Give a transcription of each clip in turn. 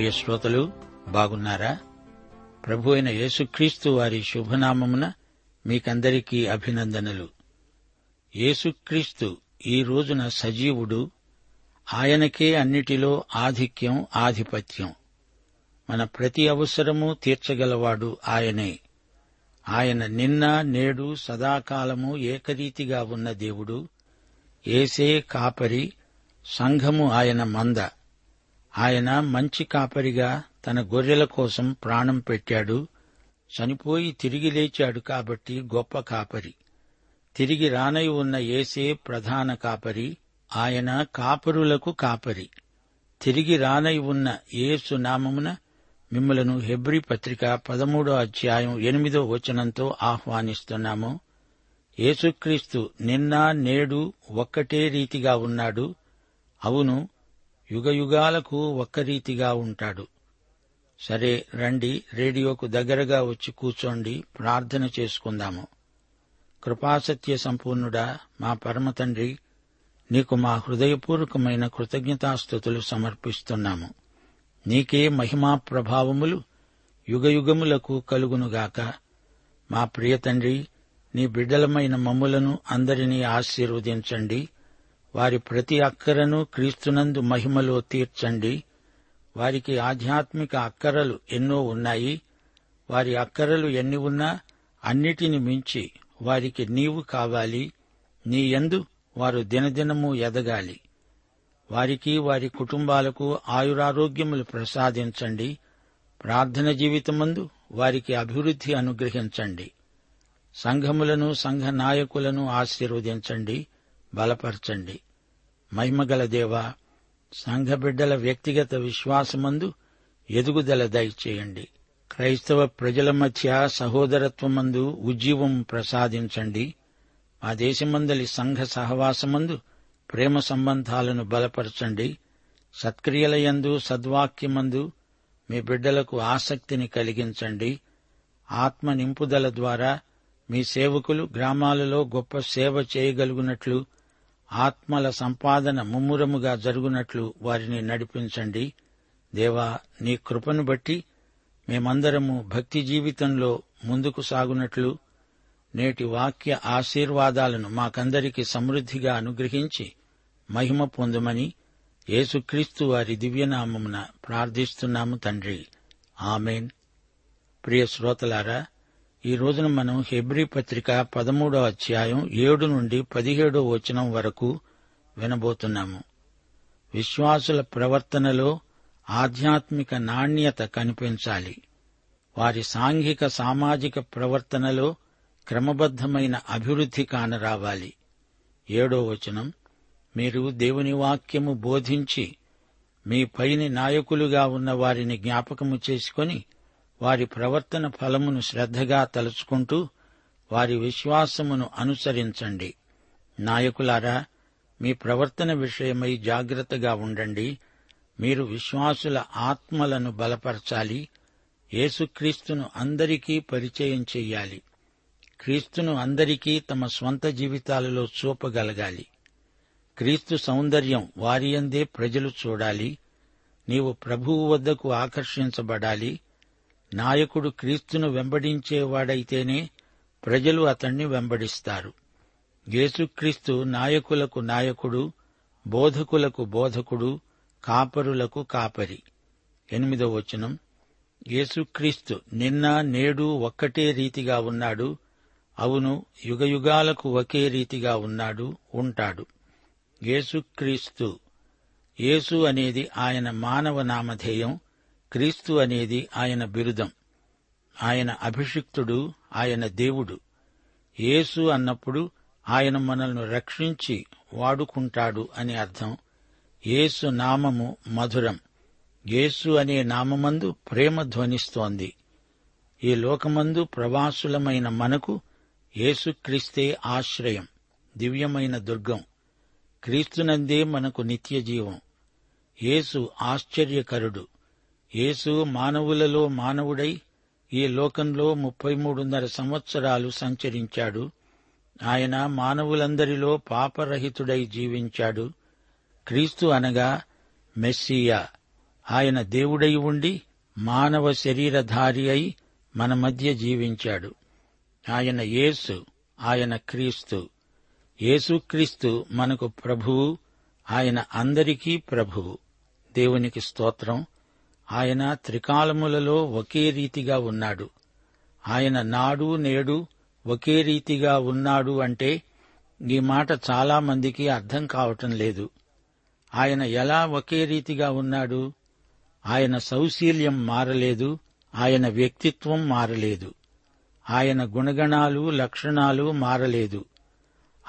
ప్రియ శ్రోతలు బాగున్నారా? ప్రభు అయిన యేసుక్రీస్తు వారి శుభనామమున మీకందరికీ అభినందనలు. యేసుక్రీస్తు ఈ రోజున సజీవుడు ఆయనకే అన్నిటిలో ఆధిక్యం ఆధిపత్యం. మన ప్రతి అవసరము తీర్చగలవాడు ఆయనే. ఆయన నిన్న నేడు సదాకాలము ఏకరీతిగా ఉన్న దేవుడు. ఏసే కాపరి సంఘము ఆయన మంద. ఆయన మంచి కాపరిగా తన గొర్రెల కోసం ప్రాణం పెట్టాడు. చనిపోయి తిరిగి లేచాడు కాబట్టి గొప్ప కాపరి. తిరిగి రానై ఉన్న ఏసే ప్రధాన కాపరి. ఆయన కాపరులకు కాపరి. తిరిగి రానై ఉన్న యేసు నామమున మిమ్మలను హెబ్రి పత్రిక పదమూడో అధ్యాయం ఎనిమిదో వచనంతో ఆహ్వానిస్తున్నాము. యేసుక్రీస్తు నిన్న నేడు ఒక్కటే రీతిగా ఉన్నాడు. అవును యుగయుగాలకు ఒక్క రీతిగా ఉంటాడు. సరే రండి రేడియోకు దగ్గరగా వచ్చి కూర్చోండి ప్రార్థన చేసుకుందాము. కృపాసత్య సంపూర్ణుడా మా పరమ తండ్రి నీకు మా హృదయపూర్వకమైన కృతజ్ఞతాస్థుతులు సమర్పిస్తున్నాము. నీకే మహిమా ప్రభావములు యుగయుగములకు కలుగునుగాక. మా ప్రియ తండ్రి నీ బిడ్డలమైన మమ్ములను అందరినీ ఆశీర్వదించండి. వారి ప్రతి అక్కరను క్రీస్తునందు మహిమలో తీర్చండి. వారికి ఆధ్యాత్మిక అక్కరలు ఎన్నో ఉన్నాయి. వారి అక్కరలు ఎన్ని ఉన్నా అన్నిటిని మించి వారికి నీవు కావాలి. నీ యందు వారు దినదినము ఎదగాలి. వారికి వారి కుటుంబాలకు ఆయురారోగ్యములు ప్రసాదించండి. ప్రార్థన జీవితమందు వారికి అభివృద్ధి అనుగ్రహించండి. సంఘములను సంఘ నాయకులను ఆశీర్వదించండి. బలపరచండి. మహిమగల దేవా సంఘ బిడ్డల వ్యక్తిగత విశ్వాసమందు ఎదుగుదల దయచేయండి. క్రైస్తవ ప్రజల మధ్య సహోదరత్వమందు ఉజ్జీవం ప్రసాదించండి. మా దేశమందలి సంఘ సహవాసమందు ప్రేమ సంబంధాలను బలపరచండి. సత్క్రియలయందు సద్వాక్యమందు మీ బిడ్డలకు ఆసక్తిని కలిగించండి. ఆత్మ నింపుదల ద్వారా మీ సేవకులు గ్రామాలలో గొప్ప సేవ చేయగలుగునట్లు ఆత్మల సంపాదన ముమ్మురముగా జరుగునట్లు వారిని నడిపించండి. దేవా నీ కృపను బట్టి మేమందరము భక్తి జీవితంలో ముందుకు సాగునట్లు నేటి వాక్య ఆశీర్వాదాలను మాకందరికీ సమృద్ధిగా అనుగ్రహించి మహిమ పొందుమని యేసుక్రీస్తు వారి దివ్యనామమున ప్రార్థిస్తున్నాము తండ్రి. ఆమెన్. ప్రియ శ్రోతలారా ఈ రోజున మనం హెబ్రీ పత్రిక పదమూడో అధ్యాయం ఏడు నుండి పదిహేడో వచనం వరకు వినబోతున్నాము. విశ్వాసుల ప్రవర్తనలో ఆధ్యాత్మిక నాణ్యత కనిపించాలి. వారి సాంఘిక సామాజిక ప్రవర్తనలో క్రమబద్ధమైన అభివృద్ధి కానరావాలి. ఏడో వచనం మీరు దేవుని వాక్యము బోధించి మీ పైని నాయకులుగా ఉన్న వారిని జ్ఞాపకము చేసుకొని వారి ప్రవర్తన ఫలమును శ్రద్ధగా తలుచుకుంటూ వారి విశ్వాసమును అనుసరించండి. నాయకులారా మీ ప్రవర్తన విషయమై జాగ్రత్తగా ఉండండి. మీరు విశ్వాసుల ఆత్మలను బలపరచాలి. యేసుక్రీస్తును అందరికీ పరిచయం చెయ్యాలి. క్రీస్తును అందరికీ తమ స్వంత జీవితాలలో చూపగలగాలి. క్రీస్తు సౌందర్యం వారియందే ప్రజలు చూడాలి. నీవు ప్రభువు వద్దకు ఆకర్షించబడాలి. నాయకుడు క్రీస్తును వెంబడించేవాడైతేనే ప్రజలు అతణ్ణి వెంబడిస్తారు. యేసుక్రీస్తు నాయకులకు నాయకుడు బోధకులకు బోధకుడు కాపరులకు కాపరి. ఎనిమిదో వచనం. యేసుక్రీస్తు నిన్న నేడు ఒక్కటే రీతిగా ఉన్నాడు. అవును యుగయుగాలకు ఒకే రీతిగా ఉన్నాడు ఉంటాడు. యేసుక్రీస్తు యేసు అనేది ఆయన మానవ నామధేయం. క్రీస్తు అనేది ఆయన బిరుదం. ఆయన అభిషిక్తుడు ఆయన దేవుడు. యేసు అన్నప్పుడు ఆయన మనల్ని రక్షించి వాడుకుంటాడు అని అర్థం. యేసు నామము మధురం. యేసు అనే నామమందు ప్రేమ ధ్వనిస్తోంది. ఈ లోకమందు ప్రవాసులమైన మనకు యేసుక్రీస్తే ఆశ్రయం దివ్యమైన దుర్గం. క్రీస్తునందే మనకు నిత్య జీవం యేసు ఆశ్చర్యకరుడు. యేసు మానవులలో మానవుడై ఈ లోకంలో ముప్పై మూడున్నర సంవత్సరాలు సంచరించాడు. ఆయన మానవులందరిలో పాపరహితుడై జీవించాడు. క్రీస్తు అనగా మెస్సియా. ఆయన దేవుడై ఉండి మానవ శరీరధారి అయి మన మధ్య జీవించాడు. ఆయన యేసు ఆయన క్రీస్తు. యేసుక్రీస్తు మనకు ప్రభువు ఆయన అందరికీ ప్రభువు. దేవునికి స్తోత్రం. ఆయన త్రికాలములలో ఒకే రీతిగా ఉన్నాడు. ఆయన నాడు నేడు ఒకే రీతిగా ఉన్నాడు అంటే ఈ మాట చాలా మందికి అర్థం కావటం లేదు. ఆయన ఎలా ఒకే రీతిగా ఉన్నాడు? ఆయన సౌశీల్యం మారలేదు ఆయన వ్యక్తిత్వం మారలేదు. ఆయన గుణగణాలు లక్షణాలు మారలేదు.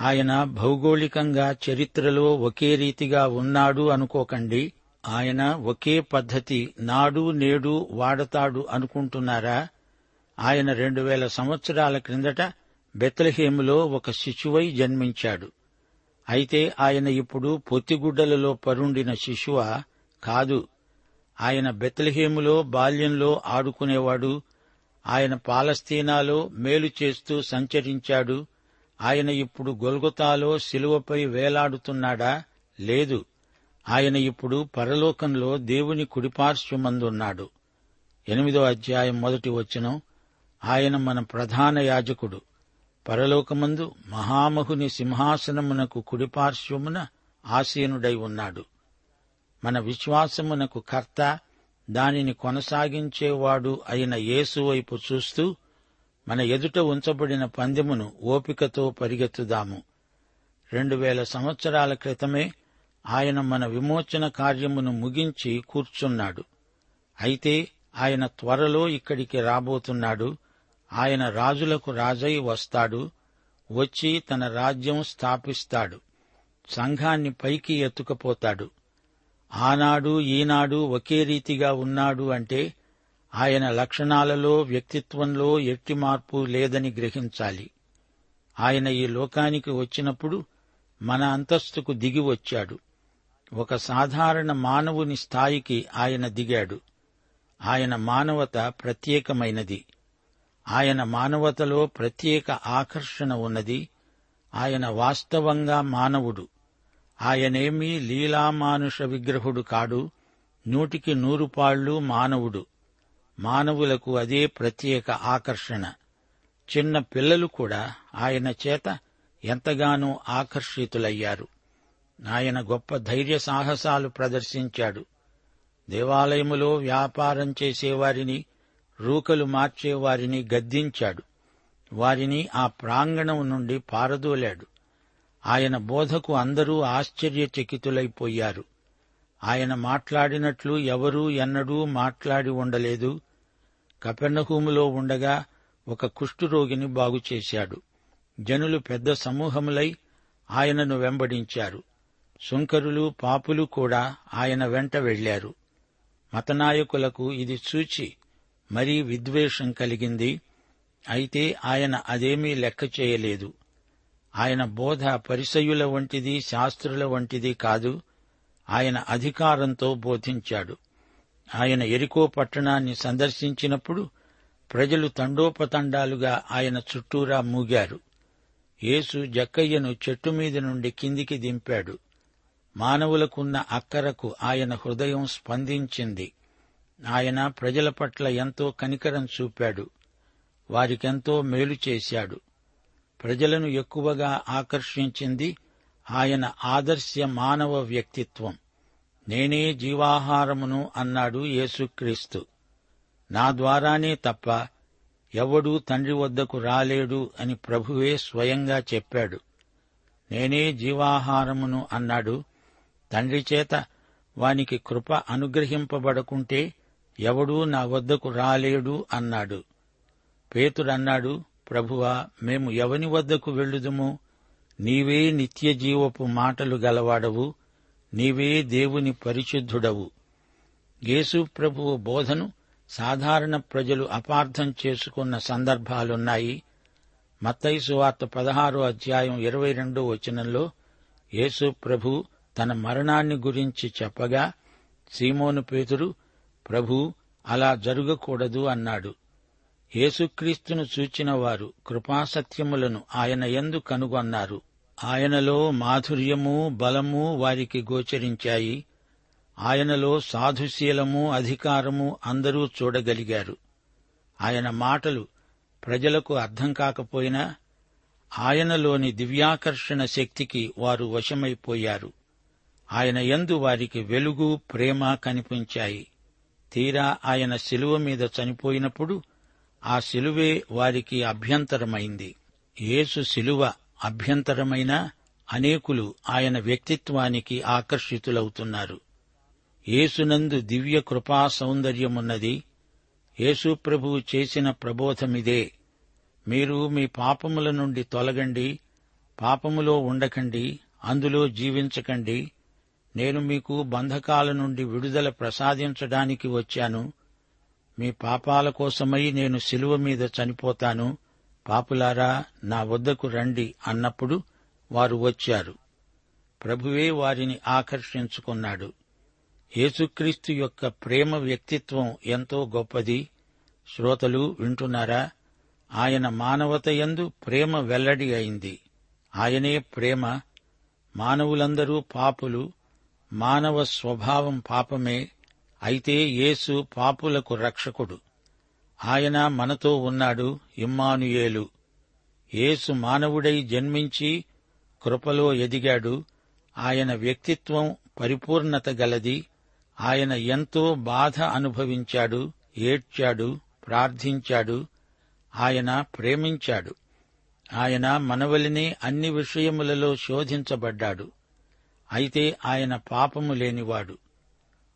ఆయన భౌగోళికంగా చరిత్రలో ఒకే రీతిగా ఉన్నాడు అనుకోకండి. ఆయన ఒకే పద్ధతి నాడు నేడు వాడతాడు అనుకుంటున్నారా? ఆయన రెండు వేల సంవత్సరాల క్రిందట బెత్లహేములో ఒక శిశువై జన్మించాడు. అయితే ఆయన ఇప్పుడు పొత్తిగుడ్డలలో పరుండిన శిశువ? కాదు. ఆయన బెత్లహేములో బాల్యంలో ఆడుకునేవాడు. ఆయన పాలస్తీనాలో మేలు చేస్తూ సంచరించాడు. ఆయన ఇప్పుడు గొల్గొతాలో శిలువపై వేలాడుతున్నాడా? లేదు. ఆయన ఇప్పుడు పరలోకంలో దేవుని కుడిపార్శ్వమందున్నాడు. ఎనిమిదో అధ్యాయం మొదటి వచనం ఆయన మన ప్రధాన యాజకుడు. పరలోకమందు మహామహుని సింహాసనమునకు కుడిపార్శ్వమున ఆసీనుడై ఉన్నాడు. మన విశ్వాసమునకు కర్త దానిని కొనసాగించేవాడు అయిన యేసు వైపు చూస్తూ మన ఎదుట ఉంచబడిన పందెమును ఓపికతో పరిగెత్తుదాము. రెండు వేల సంవత్సరాల క్రితమే ఆయన మన విమోచన కార్యమును ముగించి కూర్చున్నాడు. అయితే ఆయన త్వరలో ఇక్కడికి రాబోతున్నాడు. ఆయన రాజులకు రాజై వస్తాడు. వచ్చి తన రాజ్యం స్థాపిస్తాడు. సంఘాన్ని పైకి ఎత్తుకపోతాడు. ఆనాడు ఈనాడు ఒకే రీతిగా ఉన్నాడు అంటే ఆయన లక్షణాలలో వ్యక్తిత్వంలో ఎట్టి మార్పు లేదని గ్రహించాలి. ఆయన ఈ లోకానికి వచ్చినప్పుడు మన అంతస్తుకు దిగి వచ్చాడు. ఒక సాధారణ మానవుని స్థాయికి ఆయన దిగాడు. ఆయన మానవత ప్రత్యేకమైనది. ఆయన మానవతలో ప్రత్యేక ఆకర్షణ ఉన్నది. ఆయన వాస్తవంగా మానవుడు. ఆయనేమీ లీలామానుష విగ్రహుడు కాడు. నూటికి నూరుపాళ్ళు మానవుడు. మానవులకు అదే ప్రత్యేక ఆకర్షణ. చిన్న పిల్లలు కూడా ఆయన చేత ఎంతగానో ఆకర్షితులయ్యారు. ఆయన గొప్ప ధైర్య సాహసాలు ప్రదర్శించాడు. దేవాలయములో వ్యాపారం చేసేవారిని రూకలు మార్చేవారిని గద్దించాడు. వారిని ఆ ప్రాంగణం నుండి పారదోలాడు. ఆయన బోధకు అందరూ ఆశ్చర్యచకితులైపోయారు. ఆయన మాట్లాడినట్లు ఎవరూ ఎన్నడూ మాట్లాడి ఉండలేదు. కపెర్ణహూములో ఉండగా ఒక కుష్ఠురోగిని బాగుచేశాడు. జనులు పెద్ద సమూహములై ఆయనను వెంబడించారు. సుంకరులు పాపులు కూడా ఆయన వెంట వెళ్ళారు మతనాయకులకు ఇది చూచి మరీ విద్వేషం కలిగింది. అయితే ఆయన అదేమీ లెక్క చేయలేదు. ఆయన బోధ పరిసయుల వంటిది శాస్త్రుల వంటిది కాదు. ఆయన అధికారంతో బోధించాడు. ఆయన ఎరికో పట్టణాన్ని సందర్శించినప్పుడు ప్రజలు తండోపతండాలుగా ఆయన చుట్టూరా మూగారు. యేసు జక్కయ్యను చెట్టు మీద నుండి కిందికి దింపాడు. మానవులకున్న అక్కరకు ఆయన హృదయం స్పందించింది. ఆయన ప్రజల పట్ల ఎంతో కనికరం చూపాడు. వారికెంతో మేలు చేశాడు. ప్రజలను ఎక్కువగా ఆకర్షించింది ఆయన ఆదర్శ మానవ వ్యక్తిత్వం. నేనే జీవాహారమును అన్నాడు యేసుక్రీస్తు. నా ద్వారానే తప్ప ఎవడూ తండ్రి వద్దకు రాలేడు అని ప్రభువే స్వయంగా చెప్పాడు. నేనే జీవాహారమును అన్నాడు తండ్రి చేత వానికి కృప అనుగ్రహింపబడకుంటే ఎవడూ నా వద్దకు రాలేడు అన్నాడు. పేతుడన్నాడు ప్రభువా మేము ఎవని వద్దకు వెళ్ళుదుము? నీవే నిత్య జీవపు మాటలు గలవాడవు నీవే దేవుని పరిశుద్ధుడవు. యేసు ప్రభువు బోధను సాధారణ ప్రజలు అపార్థం చేసుకున్న సందర్భాలున్నాయి. మత్తైసు వార్త పదహారో అధ్యాయం ఇరవై రెండో వచనంలో యేసు ప్రభు తన మరణాన్ని గురించి చెప్పగా సీమోను పేతురు ప్రభు అలా జరగకూడదు అన్నాడు. యేసుక్రీస్తును చూచిన వారు కృపాసత్యములను ఆయన ఎందు కనుగొన్నారు. ఆయనలో మాధుర్యము బలము వారికి గోచరించాయి. ఆయనలో సాధుశీలము అధికారము అందరూ చూడగలిగారు. ఆయన మాటలు ప్రజలకు అర్థం కాకపోయినా ఆయనలోని దివ్యాకర్షణ శక్తికి వారు వశమైపోయారు. ఆయన యందు వారికి వెలుగు ప్రేమ కనిపించాయి. తీరా ఆయన శిలువ మీద చనిపోయినప్పుడు ఆ శిలువే వారికి అభ్యంతరమైంది. యేసు శిలువ అభ్యంతరమైన అనేకులు ఆయన వ్యక్తిత్వానికి ఆకర్షితులవుతున్నారు. యేసునందు దివ్య కృపా సౌందర్యమున్నది. యేసు ప్రభువు చేసిన ప్రబోధమిదే. మీరు మీ పాపముల నుండి తొలగండి పాపములో ఉండకండి అందులో జీవించకండి నేను మీకు బంధకాల నుండి విడుదల ప్రసాదించడానికి వచ్చాను. మీ పాపాల కోసమై నేను శిలువ మీద చనిపోతాను. పాపులారా నా వద్దకు రండి అన్నప్పుడు వారు వచ్చారు. ప్రభువే వారిని ఆకర్షించుకున్నాడు. యేసుక్రీస్తు యొక్క ప్రేమ వ్యక్తిత్వం ఎంతో గొప్పది. శ్రోతలు వింటున్నారా? ఆయన మానవతయందు ప్రేమ వెల్లడి అయింది. ఆయనే ప్రేమ. మానవులందరూ పాపులు. మానవ స్వభావం పాపమే అయితే యేసు పాపులకు రక్షకుడు. ఆయన మనతో ఉన్నాడు ఇమ్మానుయేలు. యేసు మానవుడై జన్మించి కృపలో ఎదిగాడు. ఆయన వ్యక్తిత్వం పరిపూర్ణత గలది. ఆయన ఎంతో బాధ అనుభవించాడు ఏడ్చాడు ప్రార్థించాడు. ఆయన ప్రేమించాడు. ఆయన మనవలిని అన్ని విషయములలో శోధించబడ్డాడు. అయితే ఆయన పాపము లేనివాడు.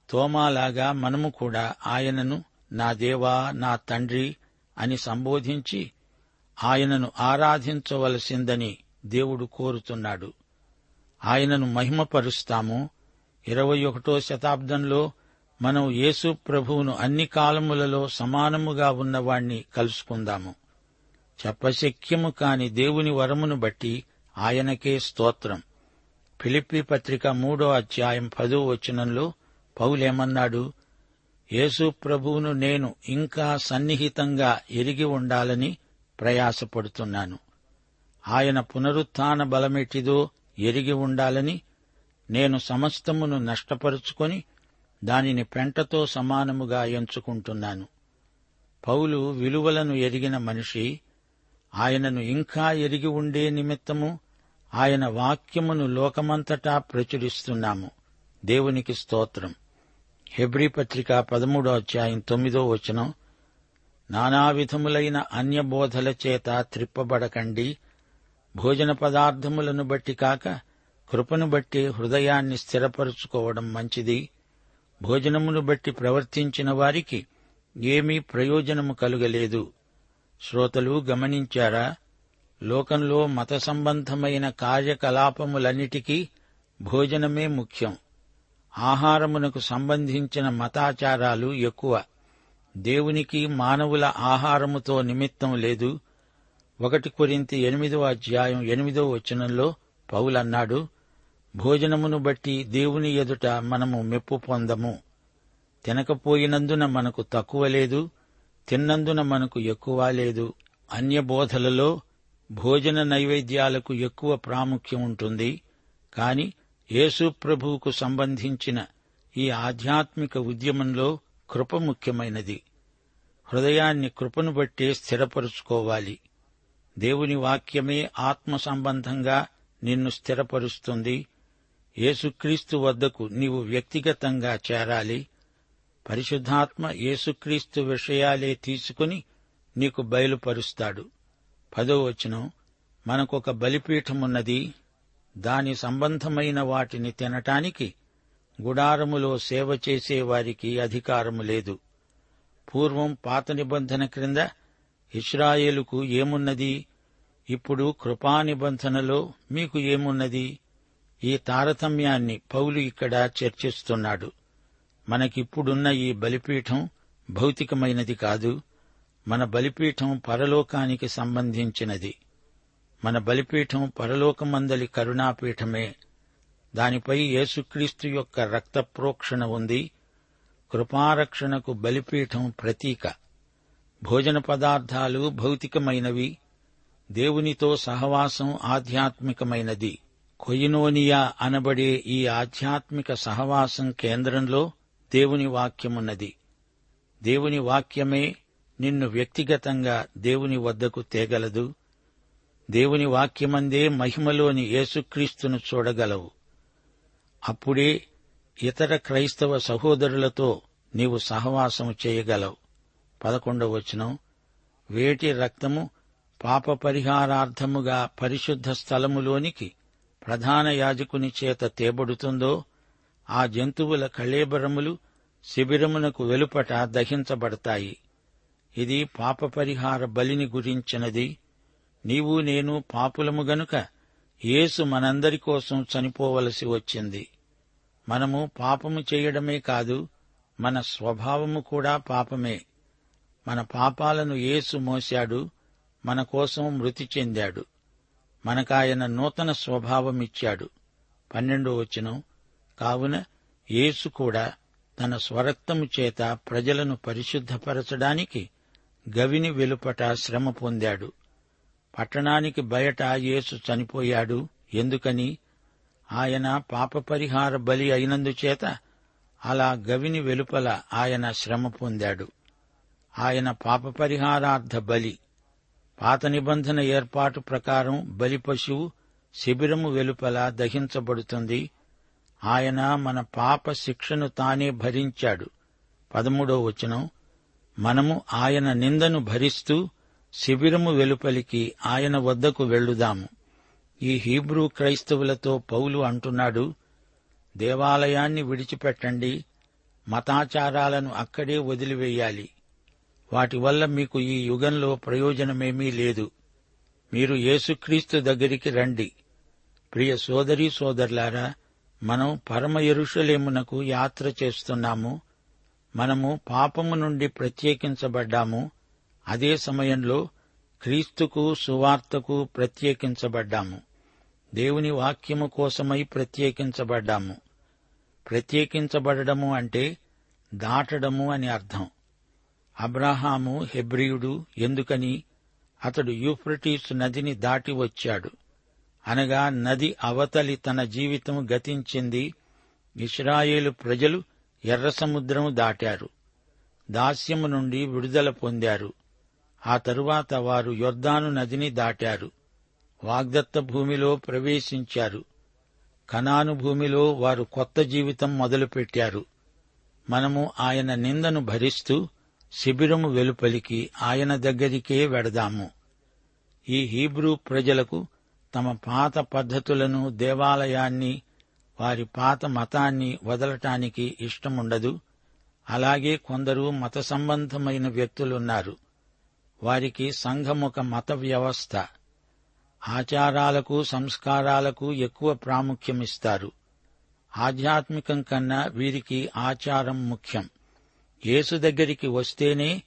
తోమాలాగా మనము కూడా ఆయనను నా దేవా నా తండ్రి అని సంబోధించి ఆయనను ఆరాధించవలసిందని దేవుడు కోరుతున్నాడు. ఆయనను మహిమపరుస్తాము. ఇరవై ఒకటో శతాబ్దంలో మనం యేసు ప్రభువును అన్ని కాలములలో సమానముగా ఉన్నవాణ్ణి కలుసుకుందాము. చెప్పశక్యము కాని దేవుని వరమును బట్టి ఆయనకే స్తోత్రం. ఫిలిప్పి పత్రిక మూడో అధ్యాయం పదో వచనంలో పౌలేమన్నాడు యేసు ప్రభువును నేను ఇంకా సన్నిహితంగా ఎరిగి ఉండాలని ప్రయాసపడుతున్నాను. ఆయన పునరుత్థాన బలమెటిదో ఎరిగి ఉండాలని నేను సమస్తమును నష్టపరుచుకొని దానిని పెంటతో సమానముగా ఎంచుకుంటున్నాను. పౌలు విలువలను ఎరిగిన మనిషి ఆయనను ఇంకా ఎరిగి ఉండే నిమిత్తము ఆయన వాక్యమును లోకమంతటా ప్రచురిస్తున్నాము. దేవునికి స్తోత్రం. హెబ్రీ పత్రిక పదమూడో అధ్యాయం తొమ్మిదో వచనం నానా విధములైన అన్యబోధల చేత త్రిప్పబడకండి. భోజన పదార్థములను బట్టి కాక కృపను బట్టి హృదయాన్ని స్థిరపరుచుకోవడం మంచిది. భోజనమును బట్టి ప్రవర్తించిన వారికి ఏమీ ప్రయోజనము కలుగలేదు. శ్రోతలు గమనించారా? లోకంలో మత సంబంధమైన కార్యకలాపములన్నిటికీ భోజనమే ముఖ్యం. ఆహారమునకు సంబంధించిన మతాచారాలు ఎక్కువ. దేవునికి మానవుల ఆహారముతో నిమిత్తం లేదు. ఒకటి కొరింతి ఎనిమిదో అధ్యాయం ఎనిమిదో వచనంలో పౌలన్నాడు భోజనమును బట్టి దేవుని ఎదుట మనము మెప్పు పొందము. తినకపోయినందున మనకు తక్కువ లేదు తిన్నందున మనకు ఎక్కువ లేదు. అన్య బోధలలో భోజన నైవేద్యాలకు ఎక్కువ ప్రాముఖ్యం ఉంటుంది. కాని యేసు ప్రభువుకు సంబంధించిన ఈ ఆధ్యాత్మిక ఉద్యమంలో కృప ముఖ్యమైనది. హృదయాన్ని కృపను బట్టే స్థిరపరుచుకోవాలి. దేవుని వాక్యమే ఆత్మ సంబంధంగా నిన్ను స్థిరపరుస్తుంది. యేసుక్రీస్తు వద్దకు నీవు వ్యక్తిగతంగా చేరాలి. పరిశుద్ధాత్మ యేసుక్రీస్తు విషయాలే తీసుకుని నీకు బయలుపరుస్తాడు. పదో వచనం మనకొక బలిపీఠమున్నది దాని సంబంధమైన వాటిని తినటానికి గుడారములో సేవ చేసే వారికి అధికారము లేదు. పూర్వం పాత నిబంధన క్రింద ఇస్రాయేలుకు ఏమున్నది? ఇప్పుడు కృపా నిబంధనలో మీకు ఏమున్నది? ఈ తారతమ్యాన్ని పౌలు ఇక్కడ చర్చిస్తున్నాడు. మనకిప్పుడున్న ఈ బలిపీఠం భౌతికమైనది కాదు. మన బలిపీఠం పరలోకానికి సంబంధించినది. మన బలిపీఠం పరలోకమందలి కరుణాపీఠమే. దానిపై యేసుక్రీస్తు యొక్క రక్త ప్రోక్షణ ఉంది. కృపారక్షణకు బలిపీఠం ప్రతీక. భోజన పదార్థాలు భౌతికమైనవి. దేవునితో సహవాసం ఆధ్యాత్మికమైనది. కొయినోనియా అనబడే ఈ ఆధ్యాత్మిక సహవాసం కేంద్రంలో దేవుని వాక్యమున్నది. దేవుని వాక్యమే నిన్ను వ్యక్తిగతంగా దేవుని వద్దకు తేగలదు. దేవుని వాక్యమందే మహిమలోని యేసుక్రీస్తును చూడగలవు. అప్పుడే ఇతర క్రైస్తవ సహోదరులతో నీవు సహవాసము చేయగలవు. పదకొండవ వచనం. వేటి రక్తము పాప పరిహారార్థముగా పరిశుద్ధ స్థలములోనికి ప్రధాన యాజకుని చేత తేబడుతుందో ఆ జంతువుల కళేబరములు శిబిరమునకు వెలుపట దహించబడతాయి. ఇది పాప పరిహార బలిని గురించినది. నీవు నేను పాపులము గనుక యేసు మనందరి కోసం చనిపోవలసి వచ్చింది. మనము పాపము చేయడమే కాదు మన స్వభావము కూడా పాపమే. మన పాపాలను యేసు మోశాడు మన కోసం మృతి చెందాడు. మనకాయన నూతన స్వభావమిచ్చాడు. పన్నెండో వచనం. కావున యేసు కూడా తన స్వరక్తము చేత ప్రజలను పరిశుద్ధపరచడానికి గవిని వెలుపట శ్రమ పొందాడు. పట్టణానికి బయట యేసు చనిపోయాడు. ఎందుకని? ఆయన పాప పరిహార బలి అయినందుచేత అలా గవిని వెలుపల ఆయన శ్రమ పొందాడు. ఆయన పాప పరిహారార్థ బలి పాత నిబంధన ఏర్పాటు ప్రకారం బలి పశువు శిబిరము వెలుపల దహించబడుతుంది. ఆయన మన పాప శిక్షను తానే భరించాడు. పదమూడో వచనం. మనము ఆయన నిందను భరిస్తూ శిబిరము వెలుపలికి ఆయన వద్దకు వెళ్ళుదాము. ఈ హీబ్రూ క్రైస్తవులతో పౌలు అంటున్నాడు దేవాలయాన్ని విడిచిపెట్టండి మతాచారాలను అక్కడే వదిలివేయాలి. వాటి వల్ల మీకు ఈ యుగంలో ప్రయోజనమేమీ లేదు. మీరు యేసుక్రీస్తు దగ్గరికి రండి. ప్రియ సోదరీ సోదరులారా మనం పరమ ఎరుషలేమునకు యాత్ర చేస్తున్నాము. మనము పాపము నుండి ప్రత్యేకించబడ్డాము. అదే సమయంలో క్రీస్తుకు సువార్తకు ప్రత్యేకించబడ్డాము. దేవుని వాక్యము కోసమై ప్రత్యేకించబడ్డాము. ప్రత్యేకించబడము అంటే దాటడము అని అర్థం. అబ్రహాము హెబ్రియుడు ఎందుకని? అతడు యూఫ్రటీస్ నదిని దాటి వచ్చాడు. అనగా నది అవతలి తన జీవితం గతించింది. ఇస్రాయేలు ప్రజలు ఎర్ర సముద్రము దాటారు. దాస్యము నుండి విడుదల పొందారు. ఆ తరువాత వారు యొర్దాను నదిని దాటారు. వాగ్దత్త భూమిలో ప్రవేశించారు. కనాను భూమిలో వారు కొత్త జీవితం మొదలుపెట్టారు. మనము ఆయన నిందను భరిస్తూ శిబిరము వెలుపలికి ఆయన దగ్గరికే వెడదాము. ఈ హీబ్రూ ప్రజలకు తమ పాత పద్ధతులను దేవాలయాన్ని వారి పాత మతాన్ని వదలటానికి ఇష్టముండదు. అలాగే కొందరు మత సంబంధమైన వ్యక్తులున్నారు. వారికి సంఘముక మత వ్యవస్థ. ఆచారాలకు సంస్కారాలకు ఎక్కువ ప్రాముఖ్యమిస్తారు. ఆధ్యాత్మికం కన్నా వీరికి ఆచారం ముఖ్యం. యేసు దగ్గరికి వస్తేనే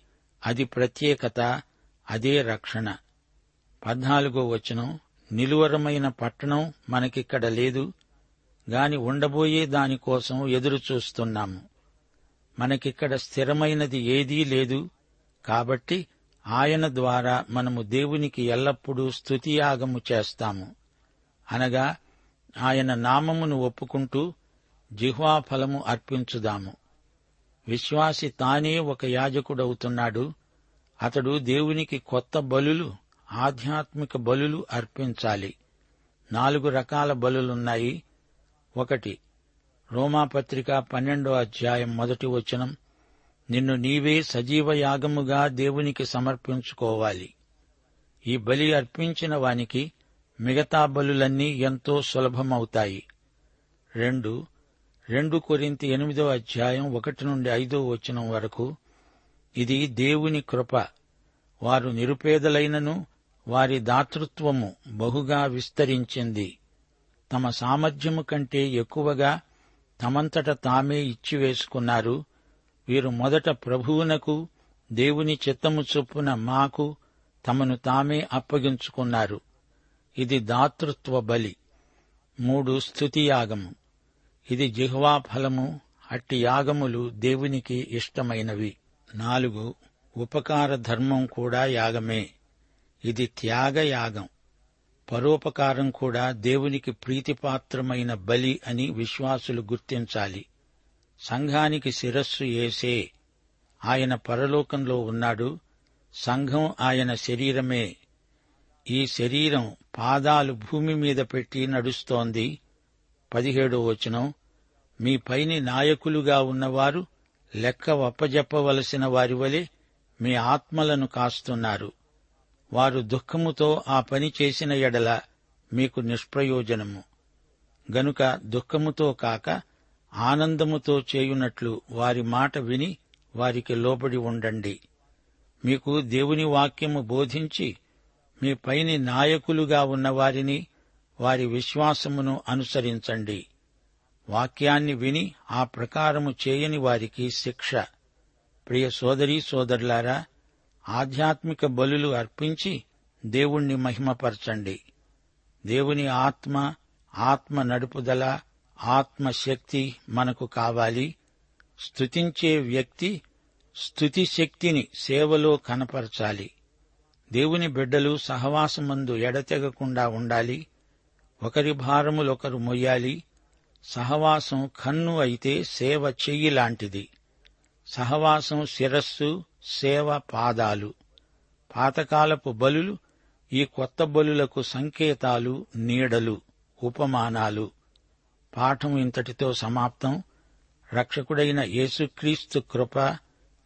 అది ప్రత్యేకత అదే రక్షణ. పద్నాలుగో వచనం నిలువరమైన పట్టణం మనకిక్కడ లేదు. గాని ఉండబోయే దానికోసం ఎదురుచూస్తున్నాము మనకిక్కడ స్థిరమైనది ఏదీ లేదు. కాబట్టి ఆయన ద్వారా మనము దేవునికి ఎల్లప్పుడూ స్థుతియాగము చేస్తాము. అనగా ఆయన నామమును ఒప్పుకుంటూ జిహ్వాఫలము అర్పించుదాము. విశ్వాసి తానే ఒక యాజకుడవుతున్నాడు. అతడు దేవునికి కొత్త బలులు ఆధ్యాత్మిక బలులు అర్పించాలి. నాలుగు రకాల బలులున్నాయి. ఒకటి. రోమాపత్రిక పన్నెండో అధ్యాయం మొదటి వచనం. నిన్ను నీవే సజీవ యాగముగా దేవునికి సమర్పించుకోవాలి. ఈ బలి అర్పించిన వానికి మిగతా బలులన్నీ ఎంతో సులభమవుతాయి. రెండు. రెండు కొరింత ఎనిమిదో అధ్యాయం ఒకటి నుండి ఐదో వచనం వరకు ఇది దేవుని కృప. వారు నిరుపేదలైనను వారి దాతృత్వము బహుగా విస్తరించింది. తమ సామర్థ్యము కంటే ఎక్కువగా తమంతట తామే ఇచ్చివేసుకున్నారు వీరు మొదట ప్రభువునకు దేవుని చిత్తము చొప్పున మాకు తమను తామే అప్పగించుకున్నారు. ఇది దాతృత్వ బలి. మూడు స్థుతి యాగము ఇది జిహ్వా ఫలము అట్టి యాగములు దేవునికి ఇష్టమైనవి. నాలుగు ఉపకార ధర్మం కూడా యాగమే. ఇది త్యాగ యాగం పరోపకారం కూడా దేవునికి ప్రీతిపాత్రమైన బలి అని విశ్వాసులు గుర్తించాలి. సంఘానికి శిరస్సు ఏసే. ఆయన పరలోకంలో ఉన్నాడు. సంఘం ఆయన శరీరమే. ఈ శరీరం పాదాలు భూమి మీద పెట్టి నడుస్తోంది. పదిహేడో వచనం. మీ పైని నాయకులుగా ఉన్నవారు లెక్క వప్పజెప్పవలసిన వారి వలె మీ ఆత్మలను కాస్తున్నారు. వారు దుఃఖముతో ఆ పని చేసిన ఎడల మీకు నిష్ప్రయోజనము. గనుక దుఃఖముతో కాక ఆనందముతో చేయునట్లు వారి మాట విని వారికి లోబడి ఉండండి. మీకు దేవుని వాక్యము బోధించి మీ పైని నాయకులుగా ఉన్నవారిని వారి విశ్వాసమును అనుసరించండి. వాక్యాన్ని విని ఆ ప్రకారము చేయని వారికి శిక్ష. ప్రియ సోదరీ సోదరులారా ఆధ్యాత్మిక బలులు అర్పించి దేవుణ్ణి మహిమపరచండి. దేవుని ఆత్మ ఆత్మ నడుపుదల ఆత్మశక్తి మనకు కావాలి. స్తుతించే వ్యక్తి స్థుతి శక్తిని సేవలో కనపరచాలి. దేవుని బిడ్డలు సహవాసమందు ఎడతెగకుండా ఉండాలి. ఒకరి భారములొకరు మొయ్యాలి. సహవాసం కన్ను అయితే సేవ చెయ్యి లాంటిది. సహవాసం శిరస్సు సేవ పాదాలు. పాతకాలపు బలులు ఈ కొత్త బలులకు సంకేతాలు నీడలు ఉపమానాలు. పాఠం ఇంతటితో సమాప్తం. రక్షకుడైన యేసుక్రీస్తు కృప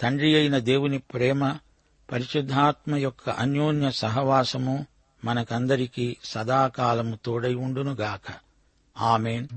తండ్రి అయిన దేవుని ప్రేమ పరిశుద్ధాత్మ యొక్క అన్యోన్య సహవాసము మనకందరికీ సదాకాలము తోడై ఉండునుగాక. ఆమెన్.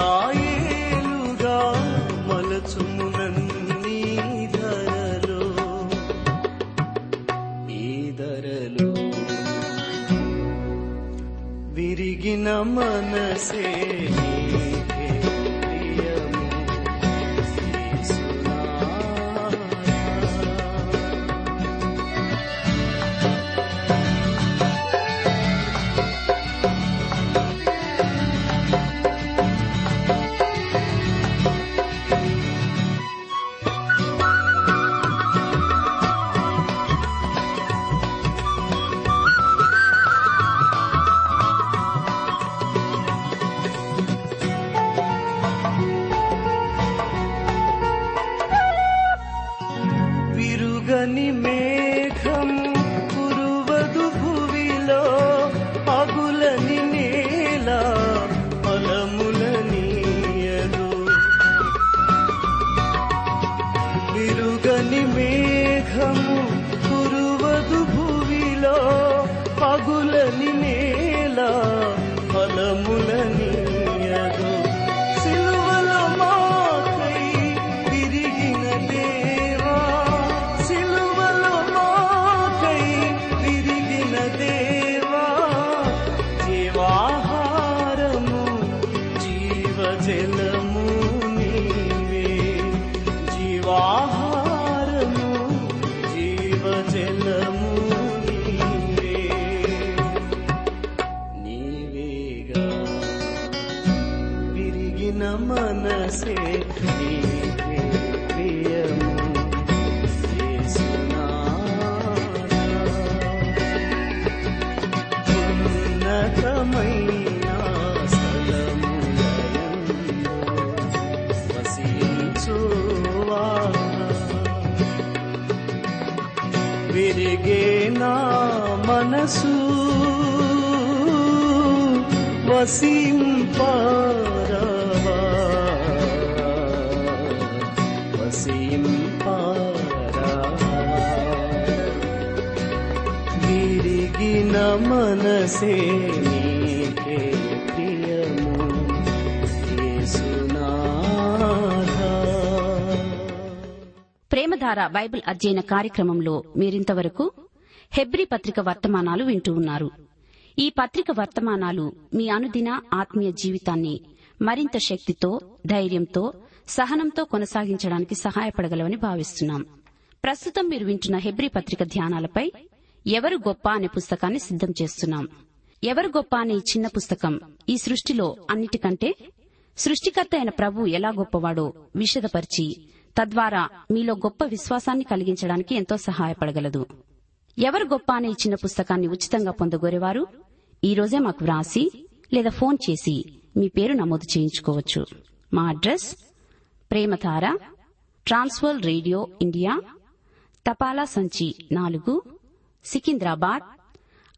రాయేలుగా మలచుము నన్ని ధరలో. ఈ ధరలో విరిగిన మనసే మనసు వసింపారవా. వసింపారవా. విరిగిన మనసే నీకే ప్రియము. ప్రేమధార బైబిల్ అధ్యయన కార్యక్రమంలో మీరింతవరకు హెబ్రి పత్రిక వర్తమానాలు వింటూ ఉన్నారు. ఈ పత్రిక వర్తమానాలు మీ అనుదిన ఆత్మీయ జీవితాన్ని మరింత శక్తితో ధైర్యంతో సహనంతో కొనసాగించడానికి సహాయపడగలవని భావిస్తున్నాం. ప్రస్తుతం మీరు వింటున్న హెబ్రి పత్రిక ధ్యానాలపై ఎవరు గొప్ప అనే పుస్తకాన్ని సిద్దం చేస్తున్నాం. ఎవరు గొప్ప అనే ఈ చిన్న పుస్తకం ఈ సృష్టిలో అన్నిటికంటే సృష్టికర్త అయిన ప్రభు ఎలా గొప్పవాడో విషదపరిచి తద్వారా మీలో గొప్ప విశ్వాసాన్ని కలిగించడానికి ఎంతో సహాయపడగలదు. ఎవరు గొప్ప అనే ఇచ్చిన చిన్న పుస్తకాన్ని ఉచితంగా పొందగోరేవారు? ఈ రోజే మాకు వ్రాసి లేదా ఫోన్ చేసి మీ పేరు నమోదు చేయించుకోవచ్చు. మా అడ్రస్ ప్రేమతార ట్రాన్స్వర్ రేడియో ఇండియా తపాలా సంచి నాలుగు సికింద్రాబాద్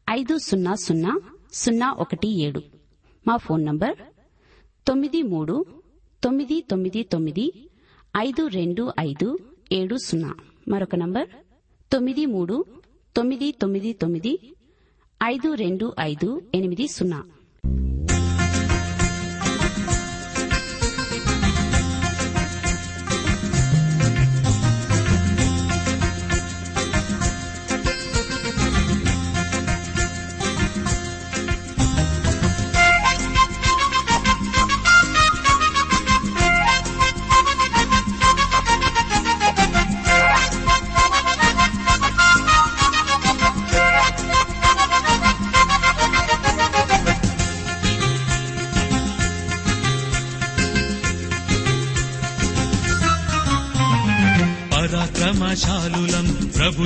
ఐదు సున్నా సున్నా సున్నా ఒకటి ఏడు. మా ఫోన్ నంబర్ తొమ్మిది మూడు తొమ్మిది తొమ్మిది తొమ్మిది ఐదు రెండు ఐదు ఏడు సున్నా. మరొక నంబర్ తొమ్మిది మూడు తొమ్మిది తొమ్మిది తొమ్మిది ఐదు రెండు ఐదు ఎనిమిది సున్నా.